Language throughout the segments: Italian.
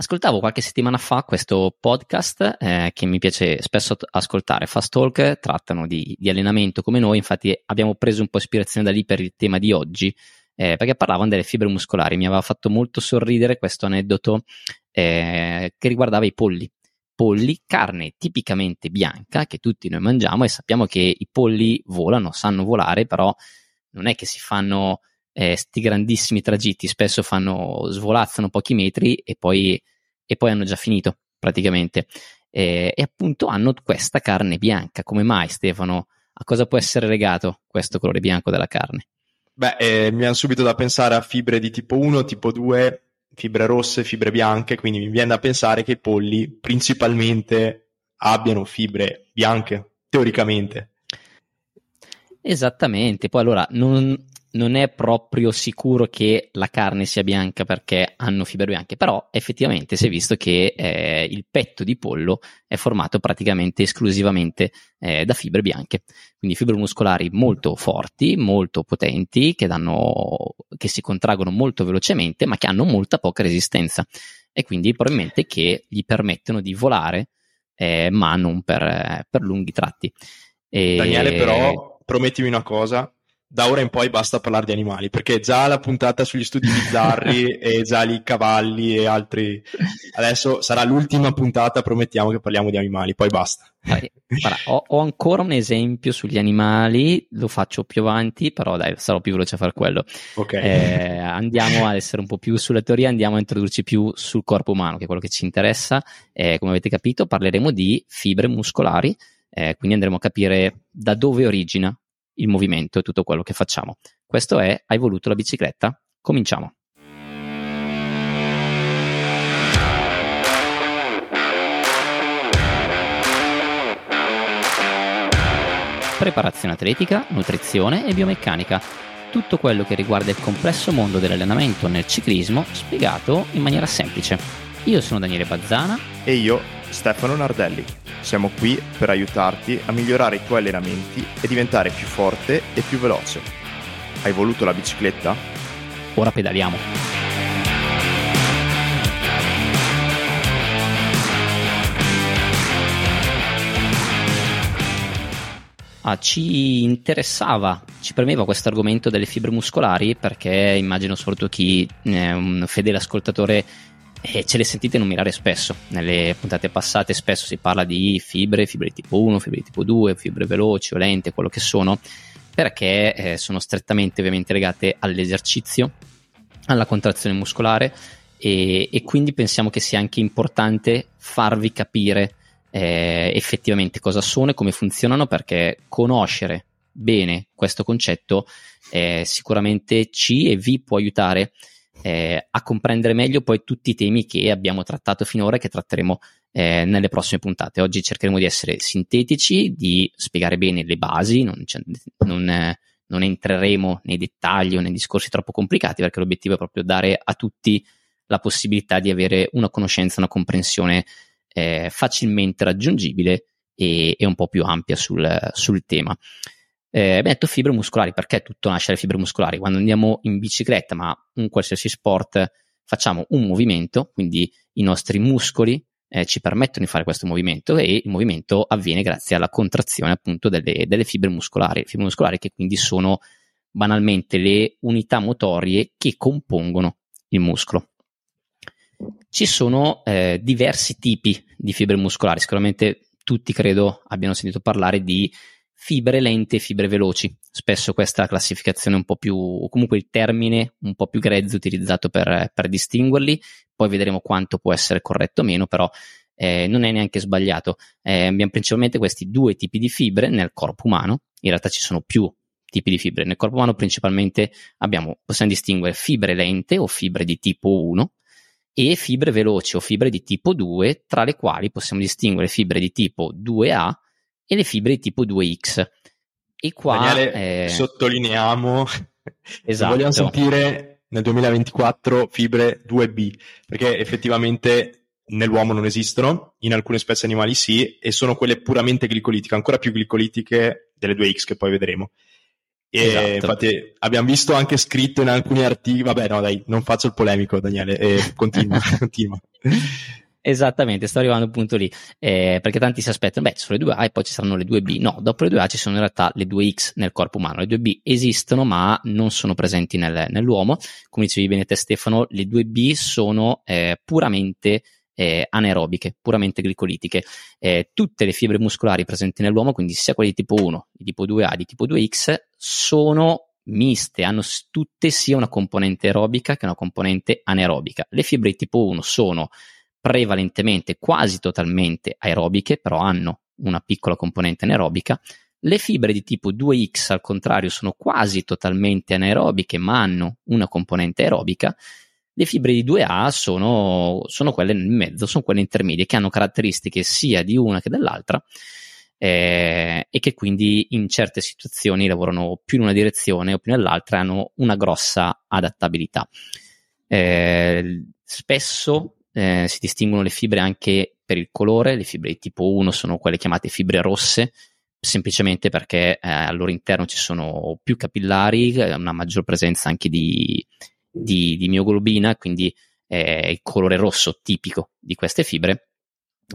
Ascoltavo qualche settimana fa questo podcast eh, che mi piace spesso ascoltare, Fast Talk, trattano di, di, allenamento come noi, infatti abbiamo preso un po' ispirazione da lì per il tema di oggi, eh, perché parlavano delle fibre muscolari, mi aveva fatto molto sorridere questo aneddoto eh, che riguardava i polli. Polli, carne tipicamente bianca che tutti noi mangiamo e sappiamo che i polli volano, sanno volare, però non è che si fanno eh, sti grandissimi tragitti, spesso fanno, svolazzano pochi metri e poi, e poi hanno già finito praticamente. Eh, e appunto hanno questa carne bianca. Come mai, Stefano? A cosa può essere legato questo colore bianco della carne? Beh, eh, mi viene subito da pensare a fibre di tipo 1, tipo 2, fibre rosse, fibre bianche, quindi mi viene da pensare che i polli principalmente abbiano fibre bianche, teoricamente. Esattamente, poi allora non, non è proprio sicuro che la carne sia bianca perché hanno fibre bianche, però effettivamente si è visto che eh, il petto di pollo è formato praticamente esclusivamente eh, da fibre bianche, quindi fibre muscolari molto forti, molto potenti, che, danno, che si contraggono molto velocemente, ma che hanno molta poca resistenza. E quindi probabilmente che gli permettono di volare, eh, ma non per, per lunghi tratti. E... Daniele, però, promettimi una cosa, da ora in poi basta parlare di animali, perché già la puntata sugli studi bizzarri e già lì cavalli e altri. Adesso sarà l'ultima puntata, promettiamo che parliamo di animali, poi basta. Guarda, ho, ho, ancora un esempio sugli animali, lo faccio più avanti, però dai, sarò più veloce a fare quello. Okay. Eh, andiamo ad essere un po' più sulla teoria, andiamo a introdurci più sul corpo umano, che è quello che ci interessa. Eh, come avete capito, parleremo di fibre muscolari. Eh, quindi andremo a capire da dove origina il movimento e tutto quello che facciamo. Questo è Hai voluto la bicicletta? Cominciamo. Preparazione atletica, nutrizione e biomeccanica. Tutto quello che riguarda il complesso mondo dell'allenamento nel ciclismo spiegato in maniera semplice. Io sono Daniele Bazzana e io Stefano Nardelli. Siamo qui per aiutarti a migliorare i tuoi allenamenti e diventare più forte e più veloce. Hai voluto la bicicletta? Ora pedaliamo. Ah, ci interessava, ci premeva questo argomento delle fibre muscolari perché immagino soprattutto chi è un fedele ascoltatore e ce le sentite nominare spesso. Nelle puntate passate spesso si parla di fibre, fibre tipo 1, fibre tipo 2, fibre veloci o lente, quello che sono, perché eh, sono strettamente ovviamente legate all'esercizio, alla contrazione muscolare e, e, quindi pensiamo che sia anche importante farvi capire eh, effettivamente cosa sono e come funzionano perché conoscere bene questo concetto eh, sicuramente ci e vi può aiutare eh, a comprendere meglio poi tutti i temi che abbiamo trattato finora e che tratteremo eh, nelle prossime puntate. Oggi cercheremo di essere sintetici, di spiegare bene le basi, non, non, eh, non entreremo nei dettagli o nei discorsi troppo complicati perché l'obiettivo è proprio dare a tutti la possibilità di avere una conoscenza, una comprensione eh, facilmente raggiungibile e, e, un po' più ampia sul, sul tema. Eh, detto fibre muscolari, perché tutto nasce dalle fibre muscolari? Quando andiamo in bicicletta, ma in qualsiasi sport, facciamo un movimento, quindi i nostri muscoli eh, ci permettono di fare questo movimento e il movimento avviene grazie alla contrazione appunto delle, delle fibre muscolari, fibre muscolari che quindi sono banalmente le unità motorie che compongono il muscolo. Ci sono eh, diversi tipi di fibre muscolari, sicuramente tutti credo abbiano sentito parlare di fibre lente e fibre veloci. Spesso questa è la classificazione un po' più, o comunque il termine un po' più grezzo utilizzato per, per distinguerli, poi vedremo quanto può essere corretto o meno, però eh, non è neanche sbagliato. Eh, abbiamo principalmente questi due tipi di fibre nel corpo umano, in realtà ci sono più tipi di fibre. Nel corpo umano principalmente abbiamo, possiamo distinguere fibre lente o fibre di tipo 1 e fibre veloci o fibre di tipo 2, tra le quali possiamo distinguere fibre di tipo 2A e le fibre tipo 2X. E qua Daniele, eh... sottolineiamo esatto. vogliamo sentire nel 2024 fibre 2B, perché effettivamente nell'uomo non esistono, in alcune specie animali sì, e sono quelle puramente glicolitiche, ancora più glicolitiche delle 2X che poi vedremo. E esatto. infatti abbiamo visto anche scritto in alcuni articoli, vabbè no dai, non faccio il polemico Daniele, eh, continua, continua. Esattamente, sto arrivando appunto lì, eh, perché tanti si aspettano, beh, ci sono le 2A e poi ci saranno le 2B. No, dopo le 2A ci sono in realtà le 2X nel corpo umano. Le 2B esistono, ma non sono presenti nel, nell'uomo. Come dicevi bene te Stefano, le 2B sono eh, puramente eh, anaerobiche, puramente glicolitiche. Eh, tutte le fibre muscolari presenti nell'uomo, quindi sia quelle di tipo 1, di tipo 2A, di tipo 2X, sono miste, hanno tutte sia una componente aerobica che una componente anaerobica. Le fibre di tipo 1 sono prevalentemente, quasi totalmente aerobiche, però hanno una piccola componente anaerobica. Le fibre di tipo 2X, al contrario, sono quasi totalmente anaerobiche, ma hanno una componente aerobica. Le fibre di 2A sono, sono quelle nel mezzo, sono quelle intermedie, che hanno caratteristiche sia di una che dell'altra eh, e che quindi in certe situazioni lavorano più in una direzione o più nell'altra e hanno una grossa adattabilità. Eh, spesso eh, si distinguono le fibre anche per il colore, le fibre di tipo 1 sono quelle chiamate fibre rosse, semplicemente perché eh, al loro interno ci sono più capillari, una maggior presenza anche di, di, di mioglobina, quindi eh, il colore rosso tipico di queste fibre.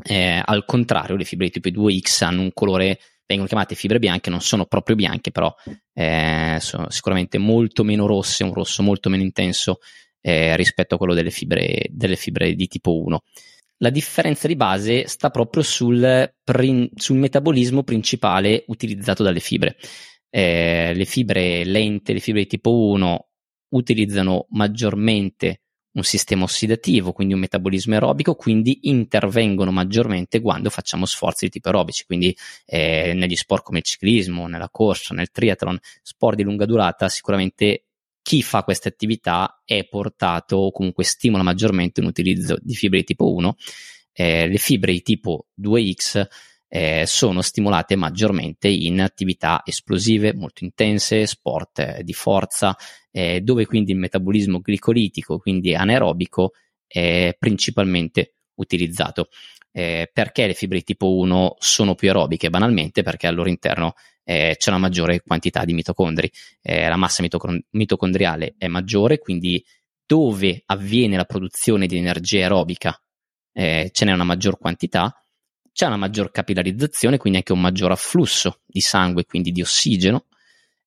Eh, al contrario, le fibre di tipo 2X hanno un colore, vengono chiamate fibre bianche, non sono proprio bianche, però eh, sono sicuramente molto meno rosse, un rosso molto meno intenso eh, rispetto a quello delle fibre, delle fibre di tipo 1. La differenza di base sta proprio sul, sul metabolismo principale utilizzato dalle fibre. Eh, le fibre lente, le fibre di tipo 1 utilizzano maggiormente un sistema ossidativo, quindi un metabolismo aerobico, quindi intervengono maggiormente quando facciamo sforzi di tipo aerobici, quindi eh, negli sport come il ciclismo, nella corsa, nel triathlon, sport di lunga durata, sicuramente chi fa queste attività è portato o comunque stimola maggiormente un utilizzo di fibre di tipo 1. Eh, le fibre di tipo 2X eh, sono stimolate maggiormente in attività esplosive molto intense, sport eh, di forza, eh, dove quindi il metabolismo glicolitico, quindi anaerobico, è principalmente utilizzato. Eh, perché le fibre di tipo 1 sono più aerobiche? Banalmente perché al loro interno eh, c'è una maggiore quantità di mitocondri, eh, la massa mitocond- mitocondriale è maggiore, quindi dove avviene la produzione di energia aerobica ce n'è una maggior quantità c'è una maggior capillarizzazione, quindi anche un maggior afflusso di sangue, quindi di ossigeno,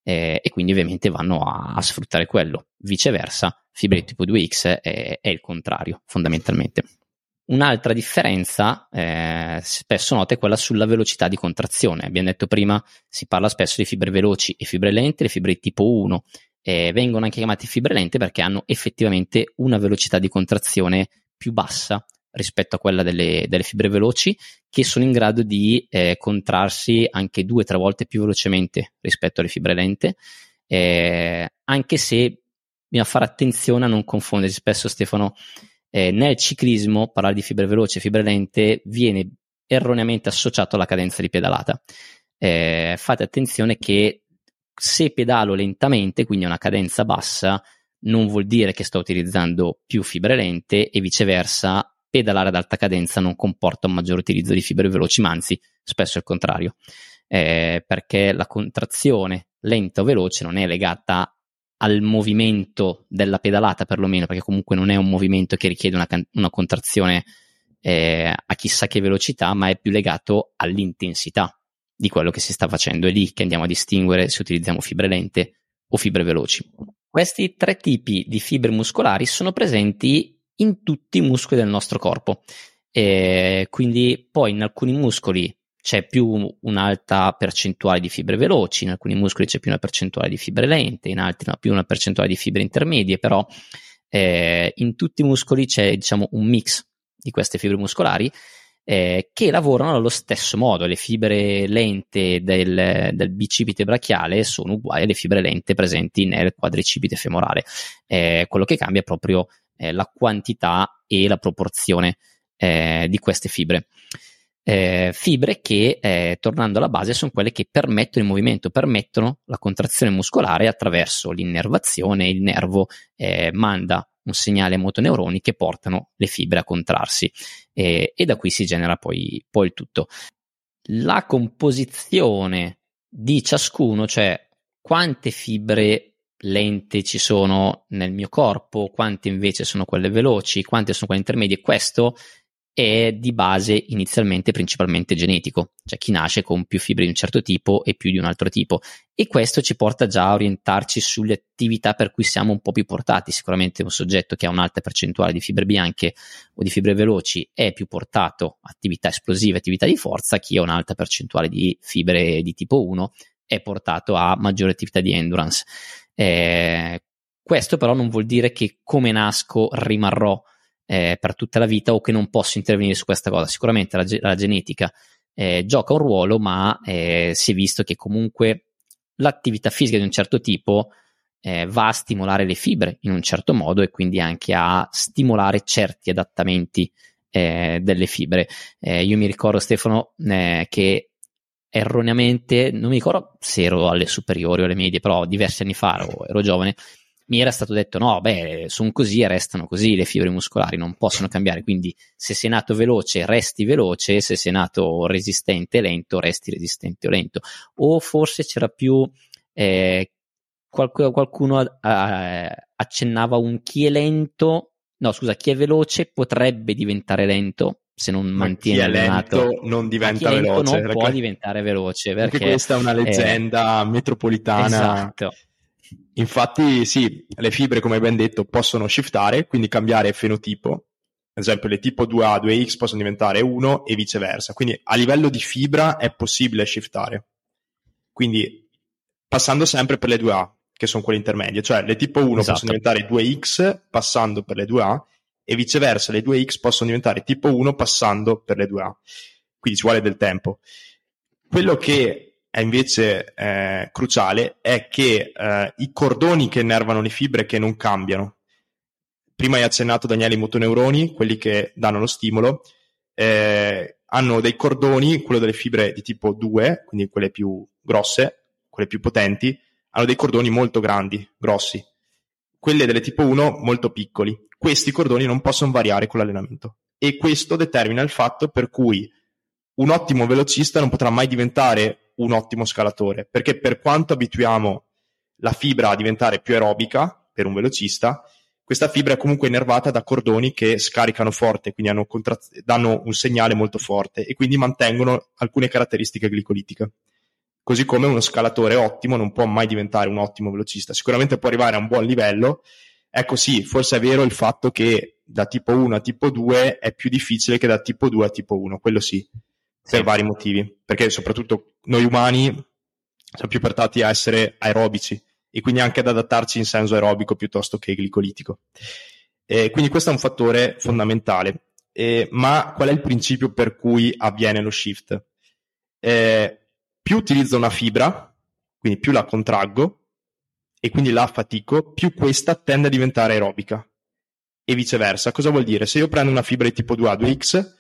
eh, e quindi ovviamente vanno a, a, sfruttare quello. Viceversa, fibre tipo 2X è, è il contrario, fondamentalmente. Un'altra differenza, eh, spesso nota, è quella sulla velocità di contrazione. Abbiamo detto prima, si parla spesso di fibre veloci e fibre lente, le fibre tipo 1 eh, vengono anche chiamate fibre lente perché hanno effettivamente una velocità di contrazione più bassa rispetto a quella delle, delle fibre veloci che sono in grado di eh, contrarsi anche due o tre volte più velocemente rispetto alle fibre lente, eh, anche se bisogna fare attenzione a non confondere. Spesso Stefano, eh, nel ciclismo parlare di fibre veloci e fibre lente viene erroneamente associato alla cadenza di pedalata. Eh, fate attenzione che se pedalo lentamente, quindi a una cadenza bassa, non vuol dire che sto utilizzando più fibre lente e viceversa pedalare ad alta cadenza non comporta un maggior utilizzo di fibre veloci, ma anzi spesso il contrario, eh, perché la contrazione lenta o veloce non è legata al movimento della pedalata perlomeno, perché comunque non è un movimento che richiede una, una contrazione eh, a chissà che velocità, ma è più legato all'intensità di quello che si sta facendo. È lì che andiamo a distinguere se utilizziamo fibre lente o fibre veloci. Questi tre tipi di fibre muscolari sono presenti in tutti i muscoli del nostro corpo. E quindi poi in alcuni muscoli c'è più un'alta percentuale di fibre veloci, in alcuni muscoli c'è più una percentuale di fibre lente, in altri più una percentuale di fibre intermedie, però eh, in tutti i muscoli c'è diciamo un mix di queste fibre muscolari eh, che lavorano allo stesso modo. Le fibre lente del, del, bicipite brachiale sono uguali alle fibre lente presenti nel quadricipite femorale. Eh, quello che cambia è proprio eh, la quantità e la proporzione eh, di queste fibre. Eh, fibre che, eh, tornando alla base, sono quelle che permettono il movimento, permettono la contrazione muscolare attraverso l'innervazione. Il nervo eh, manda un segnale ai motoneuroni che portano le fibre a contrarsi e da qui si genera poi, poi il tutto. La composizione di ciascuno, cioè quante fibre lente ci sono nel mio corpo, quante invece sono quelle veloci, quante sono quelle intermedie. Questo è di base inizialmente principalmente genetico, cioè chi nasce con più fibre di un certo tipo e più di un altro tipo. E questo ci porta già a orientarci sulle attività per cui siamo un po' più portati, sicuramente un soggetto che ha un'alta percentuale di fibre bianche o di fibre veloci è più portato a attività esplosive, attività di forza, chi ha un'alta percentuale di fibre di tipo 1 è portato a maggiore attività di endurance. Eh, questo però non vuol dire che come nasco rimarrò eh, per tutta la vita o che non posso intervenire su questa cosa. Sicuramente la, la genetica eh, gioca un ruolo, ma eh, si è visto che comunque l'attività fisica di un certo tipo eh, va a stimolare le fibre in un certo modo e quindi anche a stimolare certi adattamenti eh, delle fibre. Eh, io mi ricordo, Stefano, che erroneamente, non mi ricordo se ero alle superiori o alle medie, però diversi anni fa ero, ero giovane, mi era stato detto no, beh, sono così e restano così le fibre muscolari, non possono cambiare, quindi se sei nato veloce resti veloce, se sei nato resistente e lento resti resistente o lento. O forse c'era più eh, qualcuno, qualcuno eh, accennava un chi è lento, no scusa, chi è veloce potrebbe diventare lento se non Ma mantiene chi è lento non diventa veloce. non perché... può diventare veloce perché, perché questa è una leggenda eh, metropolitana. Esatto Infatti, sì, le fibre, come ben detto, possono shiftare, quindi cambiare fenotipo. Ad esempio, le tipo 2A, 2X possono diventare 1 e viceversa. Quindi a livello di fibra è possibile shiftare. Quindi passando sempre per le 2A, che sono quelle intermedie, cioè le tipo 1 esatto. possono diventare 2X passando per le 2A e viceversa le 2X possono diventare tipo 1 passando per le 2A. Quindi ci vuole del tempo. Quello che è invece eh, cruciale è che eh, i cordoni che innervano le fibre che non cambiano. Prima hai accennato Daniele i motoneuroni, quelli che danno lo stimolo, eh, hanno dei cordoni, quello delle fibre di tipo 2, quindi quelle più grosse, quelle più potenti, hanno dei cordoni molto grandi, grossi. Quelle delle tipo 1 molto piccoli. Questi cordoni non possono variare con l'allenamento e questo determina il fatto per cui un ottimo velocista non potrà mai diventare un ottimo scalatore, perché per quanto abituiamo la fibra a diventare più aerobica per un velocista, questa fibra è comunque innervata da cordoni che scaricano forte, quindi contra- danno un segnale molto forte e quindi mantengono alcune caratteristiche glicolitiche. Così come uno scalatore ottimo non può mai diventare un ottimo velocista, sicuramente può arrivare a un buon livello. Ecco sì, forse è vero il fatto che da tipo 1 a tipo 2 è più difficile che da tipo 2 a tipo 1, quello sì per vari motivi, perché soprattutto noi umani siamo più portati a essere aerobici e quindi anche ad adattarci in senso aerobico piuttosto che glicolitico. E quindi questo è un fattore fondamentale. Eh, ma qual è il principio per cui avviene lo shift? Eh, più utilizzo una fibra, quindi più la contraggo e quindi la affatico, più questa tende a diventare aerobica e viceversa. Cosa vuol dire? Se io prendo una fibra di tipo 2A, 2X,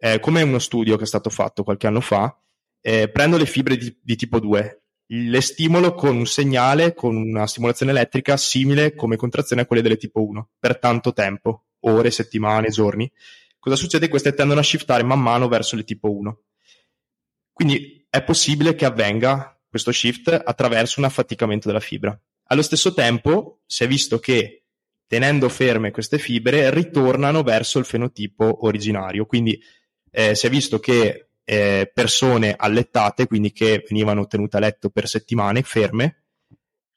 eh, come uno studio che è stato fatto qualche anno fa, eh, prendo le fibre di, di, tipo 2, le stimolo con un segnale, con una stimolazione elettrica simile come contrazione a quelle delle tipo 1, per tanto tempo, ore, settimane, giorni. Cosa succede? Queste tendono a shiftare man mano verso le tipo 1. Quindi è possibile che avvenga questo shift attraverso un affaticamento della fibra. Allo stesso tempo si è visto che tenendo ferme queste fibre ritornano verso il fenotipo originario, quindi eh, si è visto che eh, persone allettate, quindi che venivano tenute a letto per settimane ferme,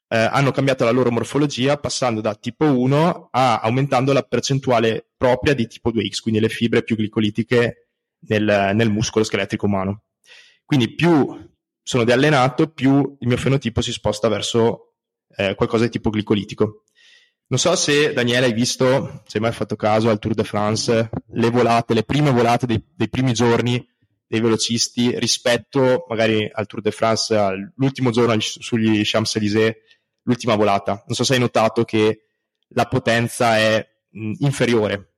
eh, hanno cambiato la loro morfologia passando da tipo 1 a aumentando la percentuale propria di tipo 2X, quindi le fibre più glicolitiche nel, nel muscolo scheletrico umano. Quindi più sono deallenato, più il mio fenotipo si sposta verso eh, qualcosa di tipo glicolitico. Non so se Daniele hai visto, se hai mai fatto caso al Tour de France, le volate, le prime volate dei, dei primi giorni dei velocisti rispetto magari al Tour de France, all'ultimo giorno sugli Champs-Élysées, l'ultima volata. Non so se hai notato che la potenza è mh, inferiore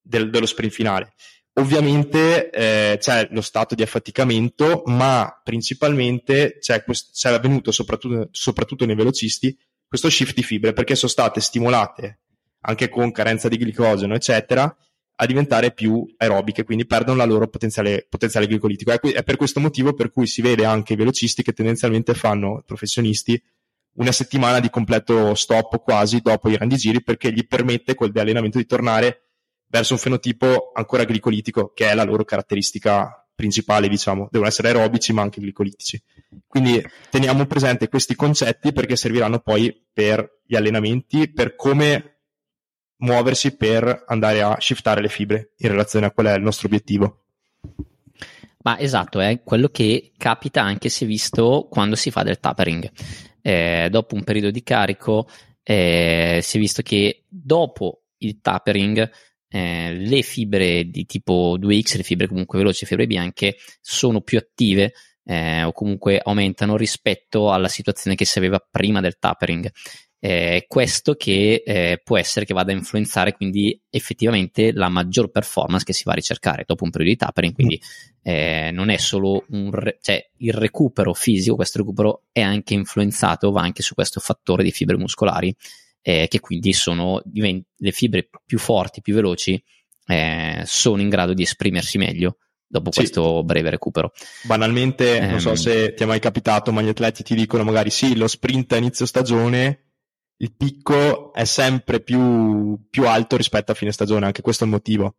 del, dello sprint finale. Ovviamente eh, c'è lo stato di affaticamento, ma principalmente c'è, quest- c'è avvenuto soprattutto, soprattutto nei velocisti questo shift di fibre perché sono state stimolate anche con carenza di glicogeno, eccetera, a diventare più aerobiche, quindi perdono la loro potenziale, potenziale glicolitico. È, per questo motivo per cui si vede anche i velocisti che tendenzialmente fanno, professionisti, una settimana di completo stop quasi dopo i grandi giri perché gli permette di allenamento di tornare verso un fenotipo ancora glicolitico, che è la loro caratteristica principale, diciamo. Devono essere aerobici ma anche glicolitici. Quindi teniamo presente questi concetti perché serviranno poi per gli allenamenti, per come muoversi per andare a shiftare le fibre in relazione a qual è il nostro obiettivo. Ma esatto, è quello che capita anche se visto quando si fa del tapering. Eh, dopo un periodo di carico eh, si è visto che dopo il tapering eh, le fibre di tipo 2X, le fibre comunque veloci, le fibre bianche, sono più attive eh, o comunque aumentano rispetto alla situazione che si aveva prima del tapering. Eh, questo che eh, può essere che vada a influenzare quindi effettivamente la maggior performance che si va a ricercare dopo un periodo di tapering quindi eh, non è solo un re- cioè il recupero fisico questo recupero è anche influenzato va anche su questo fattore di fibre muscolari eh, che quindi sono divent- le fibre più forti più veloci eh, sono in grado di esprimersi meglio dopo sì. questo breve recupero. Banalmente, eh, non so ehm. se ti è mai capitato, ma gli atleti ti dicono magari sì, lo sprint a inizio stagione il picco è sempre più, più alto rispetto a fine stagione, anche questo è il motivo.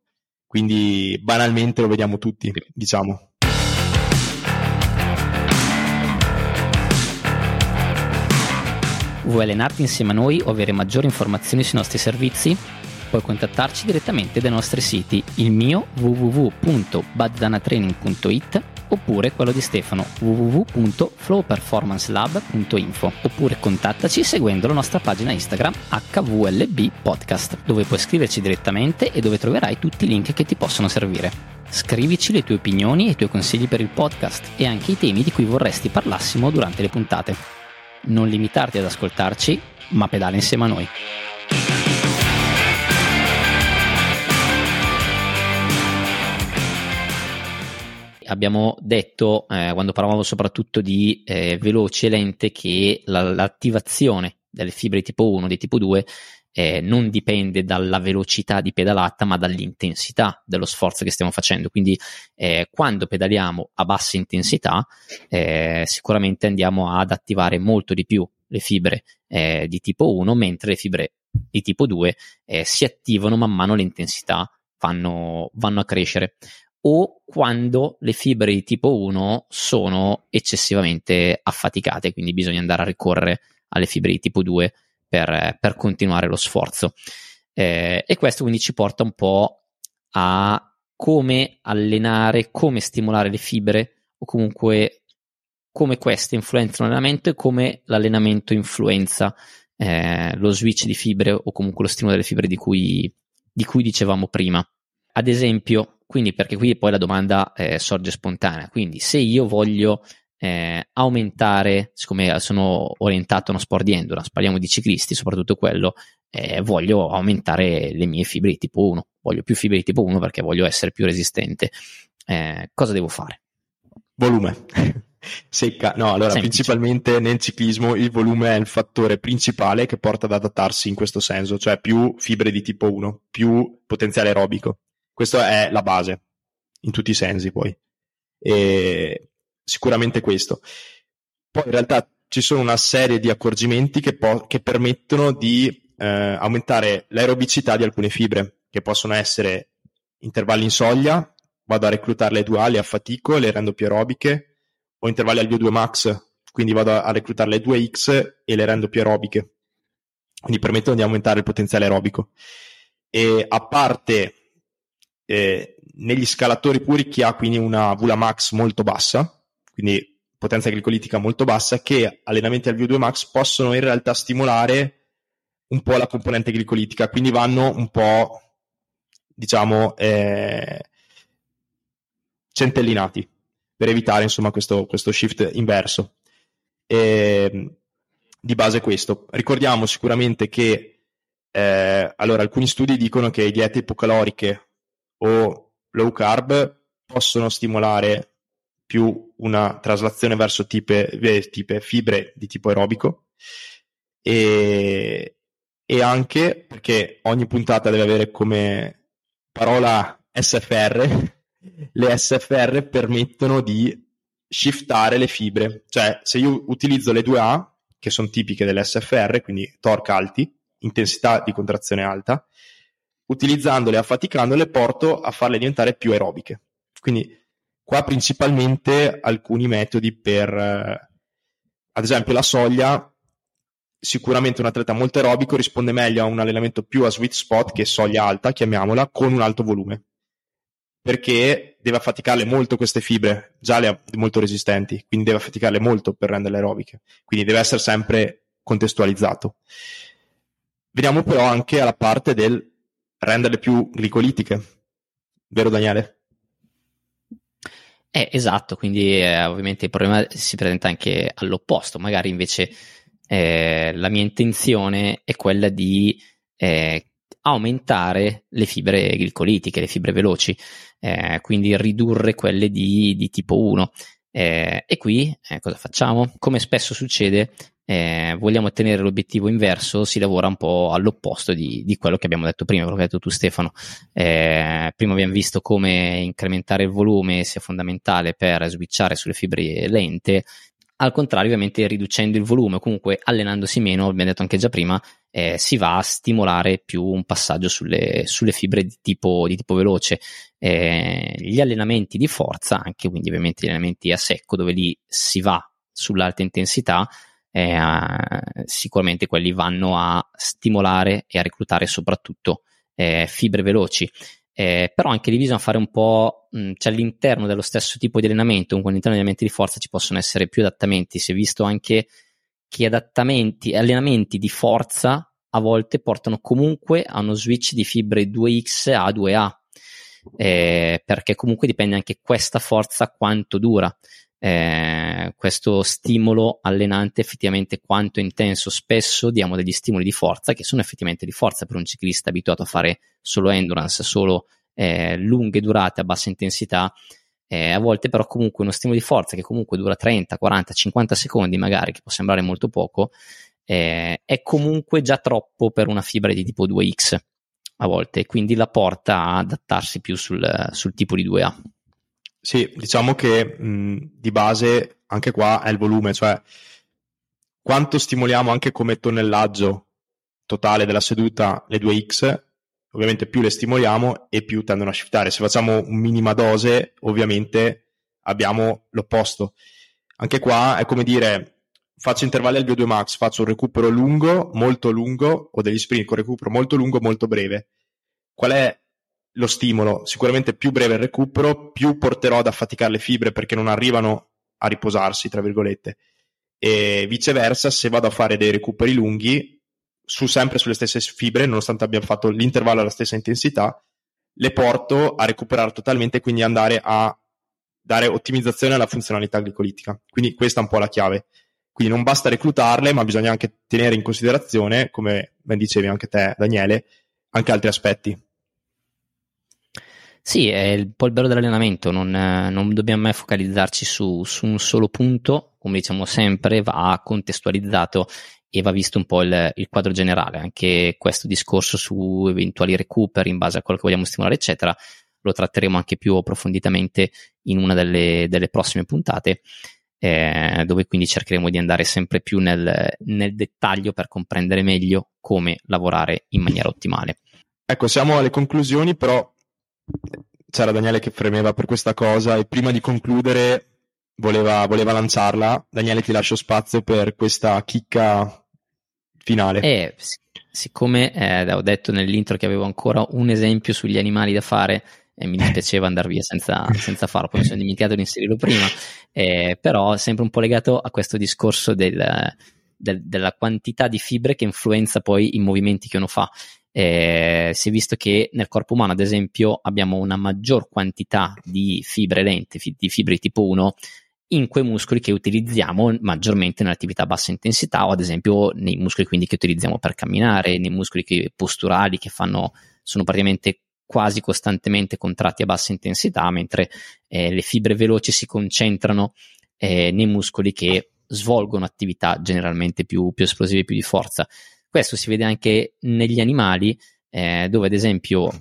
Quindi banalmente lo vediamo tutti, diciamo. Vuoi allenarti insieme a noi o avere maggiori informazioni sui nostri servizi? Puoi contattarci direttamente dai nostri siti, il mio www.baddanatraining.it oppure quello di Stefano www.flowperformancelab.info oppure contattaci seguendo la nostra pagina Instagram HVLB Podcast dove puoi scriverci direttamente e dove troverai tutti i link che ti possono servire. Scrivici le tue opinioni e i tuoi consigli per il podcast e anche i temi di cui vorresti parlassimo durante le puntate. Non limitarti ad ascoltarci, ma pedala insieme a noi. abbiamo detto, eh, quando parlavamo soprattutto di eh, veloce e lente, che la, l'attivazione delle fibre tipo 1 di tipo 2 eh, non dipende dalla velocità di pedalata, ma dall'intensità dello sforzo che stiamo facendo. Quindi, eh, quando pedaliamo a bassa intensità, eh, sicuramente andiamo ad attivare molto di più le fibre eh, di tipo 1, mentre le fibre di tipo 2 eh, si attivano man mano l'intensità vanno, vanno a crescere o quando le fibre di tipo 1 sono eccessivamente affaticate, quindi bisogna andare a ricorrere alle fibre di tipo 2 per, per continuare lo sforzo. Eh, e questo quindi ci porta un po' a come allenare, come stimolare le fibre o comunque come queste influenzano l'allenamento e come l'allenamento influenza eh, lo switch di fibre o comunque lo stimolo delle fibre di cui, di cui dicevamo prima. Ad esempio, quindi perché qui poi la domanda eh, sorge spontanea, quindi se io voglio eh, aumentare, siccome sono orientato a uno sport di endurance, parliamo di ciclisti, soprattutto quello, eh, voglio aumentare le mie fibre di tipo 1, voglio più fibre di tipo 1 perché voglio essere più resistente. Eh, cosa devo fare? Volume. Secca, no, allora Semplice. principalmente nel ciclismo il volume è il fattore principale che porta ad adattarsi in questo senso, cioè più fibre di tipo 1, più potenziale aerobico. Questa è la base, in tutti i sensi poi. E sicuramente questo. Poi in realtà ci sono una serie di accorgimenti che, po- che permettono di eh, aumentare l'aerobicità di alcune fibre, che possono essere intervalli in soglia, vado a reclutarle duali a fatico, le rendo più aerobiche, o intervalli al VO2 max, quindi vado a reclutarle ai 2x e le rendo più aerobiche. Quindi permettono di aumentare il potenziale aerobico. E a parte eh, negli scalatori puri chi ha quindi una Vula Max molto bassa, quindi potenza glicolitica molto bassa, che allenamenti al VO2 Max possono in realtà stimolare un po' la componente glicolitica, quindi vanno un po', diciamo, eh, centellinati per evitare insomma questo, questo shift inverso. E, di base questo. Ricordiamo sicuramente che eh, allora, alcuni studi dicono che diete ipocaloriche o low carb possono stimolare più una traslazione verso tipe, tipe fibre di tipo aerobico. E, e, anche perché ogni puntata deve avere come parola SFR, le SFR permettono di shiftare le fibre, cioè se io utilizzo le 2A, che sono tipiche delle SFR, quindi torque alti, intensità di contrazione alta, utilizzandole, affaticandole, porto a farle diventare più aerobiche. Quindi qua principalmente alcuni metodi per, eh, ad esempio la soglia, sicuramente un atleta molto aerobico risponde meglio a un allenamento più a sweet spot che soglia alta, chiamiamola, con un alto volume. Perché deve affaticarle molto queste fibre, già le ha molto resistenti, quindi deve affaticarle molto per renderle aerobiche. Quindi deve essere sempre contestualizzato. Veniamo però anche alla parte del renderle più glicolitiche. Vero Daniele? Eh, esatto, quindi eh, ovviamente il problema si presenta anche all'opposto, magari invece eh, la mia intenzione è quella di eh, aumentare le fibre glicolitiche, le fibre veloci, eh, quindi ridurre quelle di, di tipo 1. Eh, e qui cosa facciamo? Come spesso succede, eh, vogliamo ottenere l'obiettivo inverso, si lavora un po' all'opposto di, di, quello che abbiamo detto prima, quello che hai detto tu Stefano. Eh, prima abbiamo visto come incrementare il volume sia fondamentale per switchare sulle fibre lente, al contrario ovviamente riducendo il volume, comunque allenandosi meno, abbiamo detto anche già prima, eh, si va a stimolare più un passaggio sulle, sulle fibre di tipo, di tipo veloce. Eh, gli allenamenti di forza, anche quindi ovviamente gli allenamenti a secco, dove lì si va sull'alta intensità, eh, sicuramente quelli vanno a stimolare e a reclutare soprattutto eh, fibre veloci. Eh, però anche lì bisogna fare un po', mh, cioè all'interno dello stesso tipo di allenamento, comunque all'interno degli allenamenti di forza ci possono essere più adattamenti. Si è visto anche che adattamenti, allenamenti di forza a volte portano comunque a uno switch di fibre 2X a 2A, eh, perché comunque dipende anche questa forza quanto dura eh, questo stimolo allenante effettivamente quanto intenso. Spesso diamo degli stimoli di forza che sono effettivamente di forza per un ciclista abituato a fare solo endurance, solo eh, lunghe durate a bassa intensità. Eh, a volte però comunque uno stimolo di forza che comunque dura 30, 40, 50 secondi magari, che può sembrare molto poco, eh, è comunque già troppo per una fibra di tipo 2X a volte, quindi la porta a adattarsi più sul, sul tipo di 2A. Sì, diciamo che mh, di base anche qua è il volume, cioè quanto stimoliamo anche come tonnellaggio totale della seduta le 2x, ovviamente più le stimoliamo e più tendono a shiftare. Se facciamo un minima dose, ovviamente abbiamo l'opposto. Anche qua è come dire, faccio intervalli al VO2 max, faccio un recupero lungo, molto lungo, o degli sprint con recupero molto lungo, molto breve. Qual è lo stimolo, sicuramente più breve il recupero, più porterò ad affaticare le fibre perché non arrivano a riposarsi, tra virgolette. E viceversa, se vado a fare dei recuperi lunghi, su sempre sulle stesse fibre, nonostante abbia fatto l'intervallo alla stessa intensità, le porto a recuperare totalmente e quindi andare a dare ottimizzazione alla funzionalità glicolitica. Quindi questa è un po' la chiave. Quindi non basta reclutarle, ma bisogna anche tenere in considerazione, come ben dicevi anche te, Daniele, anche altri aspetti. Sì, è un po' il bello dell'allenamento, non, non dobbiamo mai focalizzarci su, su, un solo punto, come diciamo sempre, va contestualizzato e va visto un po' il, il, quadro generale. Anche questo discorso su eventuali recuperi in base a quello che vogliamo stimolare, eccetera, lo tratteremo anche più approfonditamente in una delle, delle prossime puntate. Eh, dove quindi cercheremo di andare sempre più nel, nel dettaglio per comprendere meglio come lavorare in maniera ottimale. Ecco, siamo alle conclusioni, però c'era Daniele che fremeva per questa cosa e prima di concludere voleva, voleva lanciarla. Daniele ti lascio spazio per questa chicca finale. Eh, siccome eh, ho detto nell'intro che avevo ancora un esempio sugli animali da fare e mi dispiaceva andare via senza, senza, farlo, poi mi sono dimenticato di inserirlo prima, eh, però sempre un po' legato a questo discorso del, del, della quantità di fibre che influenza poi i movimenti che uno fa eh, si è visto che nel corpo umano, ad esempio, abbiamo una maggior quantità di fibre lente, fi- di fibre tipo 1 in quei muscoli che utilizziamo maggiormente nell'attività a bassa intensità o ad esempio nei muscoli quindi che utilizziamo per camminare, nei muscoli che, posturali che fanno, sono praticamente quasi costantemente contratti a bassa intensità, mentre eh, le fibre veloci si concentrano eh, nei muscoli che svolgono attività generalmente più, più esplosive, più di forza. Questo si vede anche negli animali, eh, dove ad esempio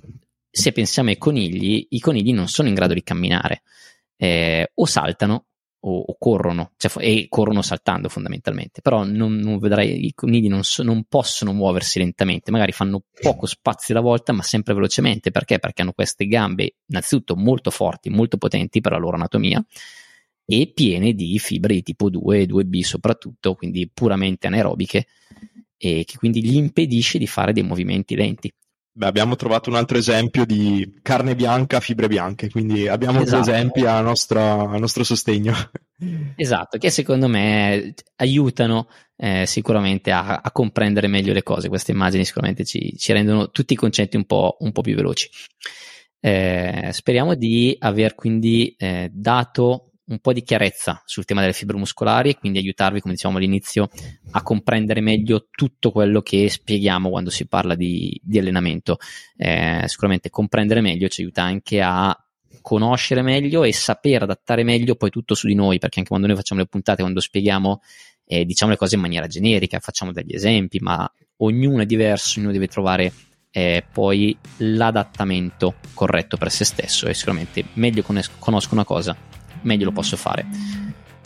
se pensiamo ai conigli, i conigli non sono in grado di camminare, eh, o saltano o, o corrono, cioè, e corrono saltando fondamentalmente, però non, non vedrai, i conigli non, so, non, possono muoversi lentamente, magari fanno poco spazio alla volta, ma sempre velocemente, perché? Perché hanno queste gambe innanzitutto molto forti, molto potenti per la loro anatomia, e piene di fibre di tipo 2 e 2B soprattutto, quindi puramente anaerobiche, e che quindi gli impedisce di fare dei movimenti lenti. Beh, abbiamo trovato un altro esempio di carne bianca, fibre bianche, quindi abbiamo esatto. due esempi a, nostra, a, nostro sostegno. Esatto, che secondo me aiutano eh, sicuramente a, a, comprendere meglio le cose. Queste immagini sicuramente ci, ci rendono tutti i concetti un po', un po più veloci. Eh, speriamo di aver quindi eh, dato un po' di chiarezza sul tema delle fibre muscolari e quindi aiutarvi, come dicevamo all'inizio, a comprendere meglio tutto quello che spieghiamo quando si parla di, di allenamento. Eh, sicuramente comprendere meglio ci aiuta anche a conoscere meglio e sapere adattare meglio poi tutto su di noi, perché anche quando noi facciamo le puntate, quando spieghiamo, eh, diciamo le cose in maniera generica, facciamo degli esempi, ma ognuno è diverso, ognuno deve trovare eh, poi l'adattamento corretto per se stesso e sicuramente meglio conosco una cosa meglio lo posso fare.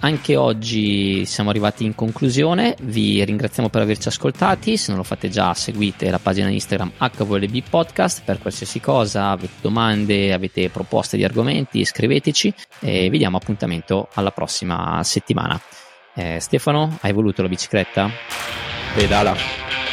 Anche oggi siamo arrivati in conclusione, vi ringraziamo per averci ascoltati, se non lo fate già seguite la pagina Instagram HVLB Podcast per qualsiasi cosa, avete domande, avete proposte di argomenti, scriveteci e vi diamo appuntamento alla prossima settimana. Eh, Stefano, hai voluto la bicicletta? Pedala.